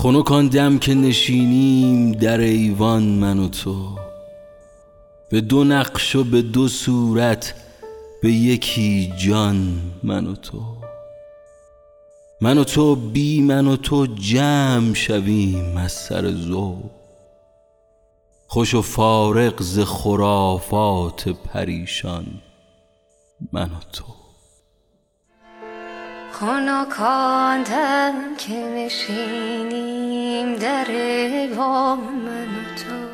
خنک دم که نشینیم در ایوان من و تو. به دو نقش و به دو صورت به یکی جان من و تو. من و تو بی من و تو جمع شویم از سر ذوق. خوش و فارغ ز خرافات پریشان من و تو. خنکاندم که نشینیم در با من و تو.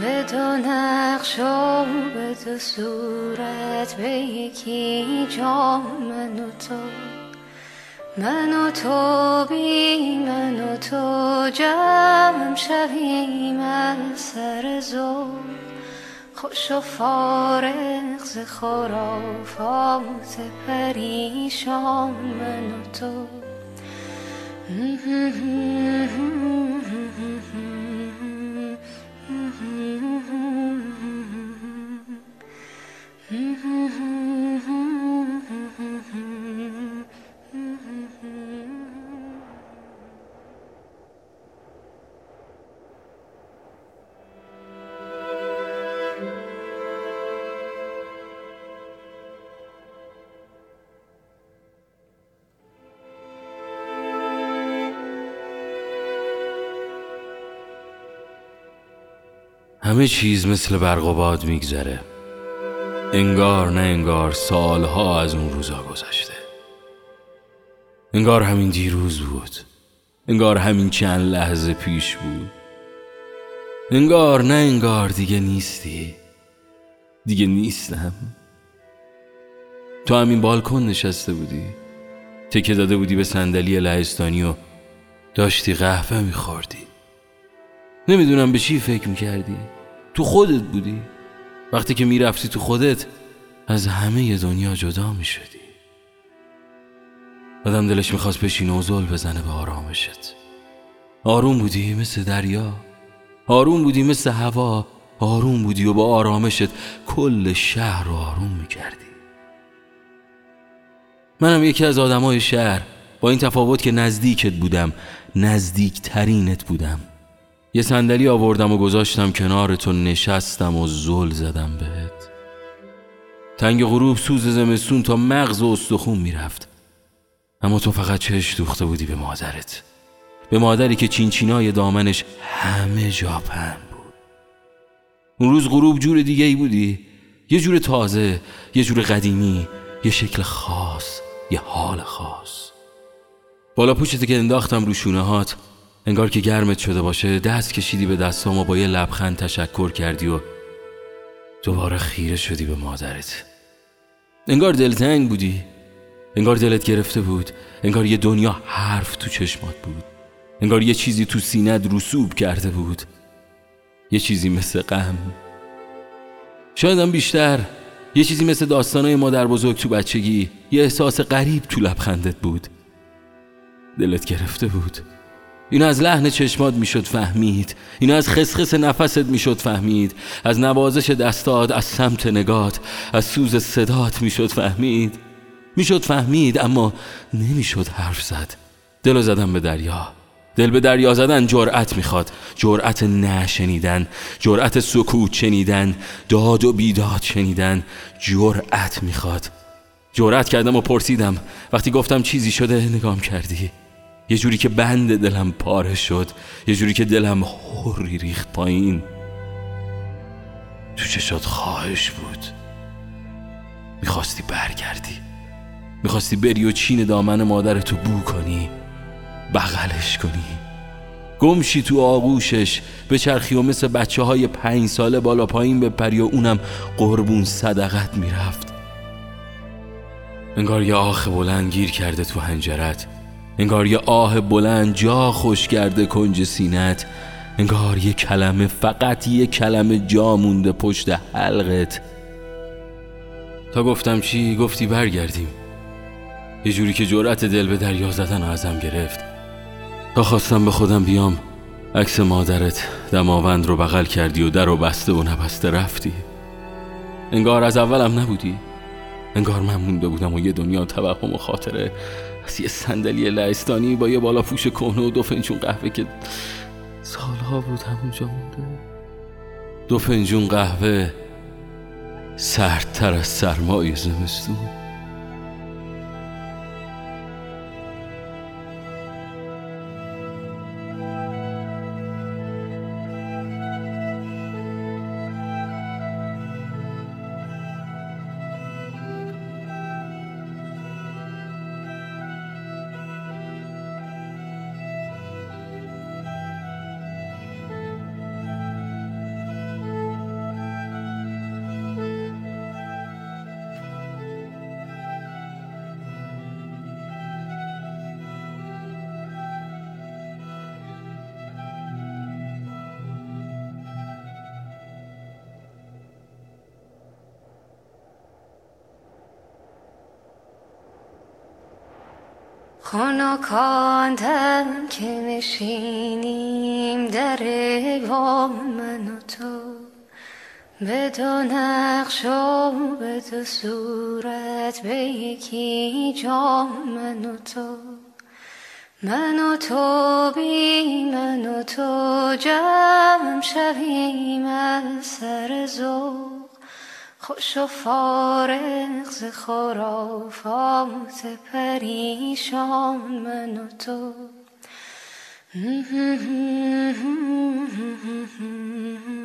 به دو نقش و به دو صورت به یکی جام من و تو. من و تو بی من و تو جمع شویم از سر زور. خوش و فارغ ز خرافات پریشان من و تو. همه چیز مثل برق و باد میگذره. انگار نه انگار سالها از اون روزا گذشته. انگار همین دیروز بود. انگار همین چند لحظه پیش بود. انگار نه انگار دیگه نیستی. دیگه نیستم. تو همین بالکن نشسته بودی. تکه داده بودی به صندلی لهستانی و داشتی قهوه میخوردی. نمی‌دونم به چی فکر می‌کردی. تو خودت بودی؟ وقتی که می‌رفتی تو خودت از همه دنیا جدا می‌شدی. آدم دلش می‌خواست بشین و زل بزنه به آرامشت. آروم بودی مثل دریا. آروم بودی مثل هوا. آروم بودی و با آرامشت کل شهر رو آروم می‌کردی. منم یکی از آدمای شهر. با این تفاوت که نزدیکت بودم نزدیکترینت بودم. یه صندلی آوردم و گذاشتم کنار تو نشستم و زل زدم بهت. تنگ غروب سوز زمستون تا مغز و استخون می‌رفت. اما تو فقط چش دوخته بودی به مادرت. به مادری که چینچینای دامنش همه جا پهن بود. اون روز غروب جور دیگه ای بودی. یه جور تازه یه جور قدیمی یه شکل خاص یه حال خاص. بالا پوشتی که انداختم رو شونه هات انگار که گرمت شده باشه دست کشیدی به دستام و با یه لبخند تشکر کردی و دوباره خیره شدی به مادرت. انگار دلتنگ بودی. انگار دلت گرفته بود. انگار یه دنیا حرف تو چشمات بود. انگار یه چیزی تو سینت رسوب کرده بود. یه چیزی مثل غم. شایدم بیشتر. یه چیزی مثل داستانای مادر بزرگ تو بچگی. یه احساس غریب تو لبخندت بود. دلت گرفته بود. اینو از لحن چشمات می‌شد فهمید. اینو از خسخس نفست می‌شد فهمید. از نوازش دستات از سمت نگات از سوز صدات می‌شد فهمید. می‌شد فهمید اما نمی‌شد حرف زد. دلو زدم به دریا. دل به دریا زدن جرأت می‌خواد. جرأت نشنیدن جرأت سکوت شنیدن داد و بیداد شنیدن جرأت می‌خواد. جرأت کردم و پرسیدم. وقتی گفتم چیزی شده نگام کردی. یه جوری که بند دلم پاره شد یه جوری که دلم حری ریخت پایین. تو چشات خواهش بود. می‌خواستی برگردی. می‌خواستی بری و چین دامن مادرتو بو کنی. بغلش کنی. گمشی تو آغوشش به چرخی و مثل بچه های پنج ساله بالا پایین بپری و اونم قربون صدقت می‌رفت. انگار یه آخ بلند گیر کرده تو هنجرت. انگار یه آه بلند جا خوش کرده کنج سینت. انگار یه کلمه فقط یه کلمه جا مونده پشت حلقت. تا گفتم چی؟ گفتی برگردیم. یه جوری که جرأت دل به دریا زدن ازم گرفت. تا خواستم به خودم بیام عکس مادرت دماوند رو بغل کردی و در و بسته و نبسته رفتی. انگار از اولم نبودی. انگار من مونده بودم و یه دنیا توهم و خاطره. از یه صندلی لعستانی با یه بالا پوش کهنه و دو فنجون قهوه که سالها بود همونجا مونده. دو فنجون قهوه سردتر از سرمای زمستون. خانکاندم که نشینیم در با من و تو. به دو نقش و به دو صورت به یکی جام من و تو. من و تو بی من و تو جمع شویم از سر زور. خوش و فارغ ز خرافات پریشان من و تو.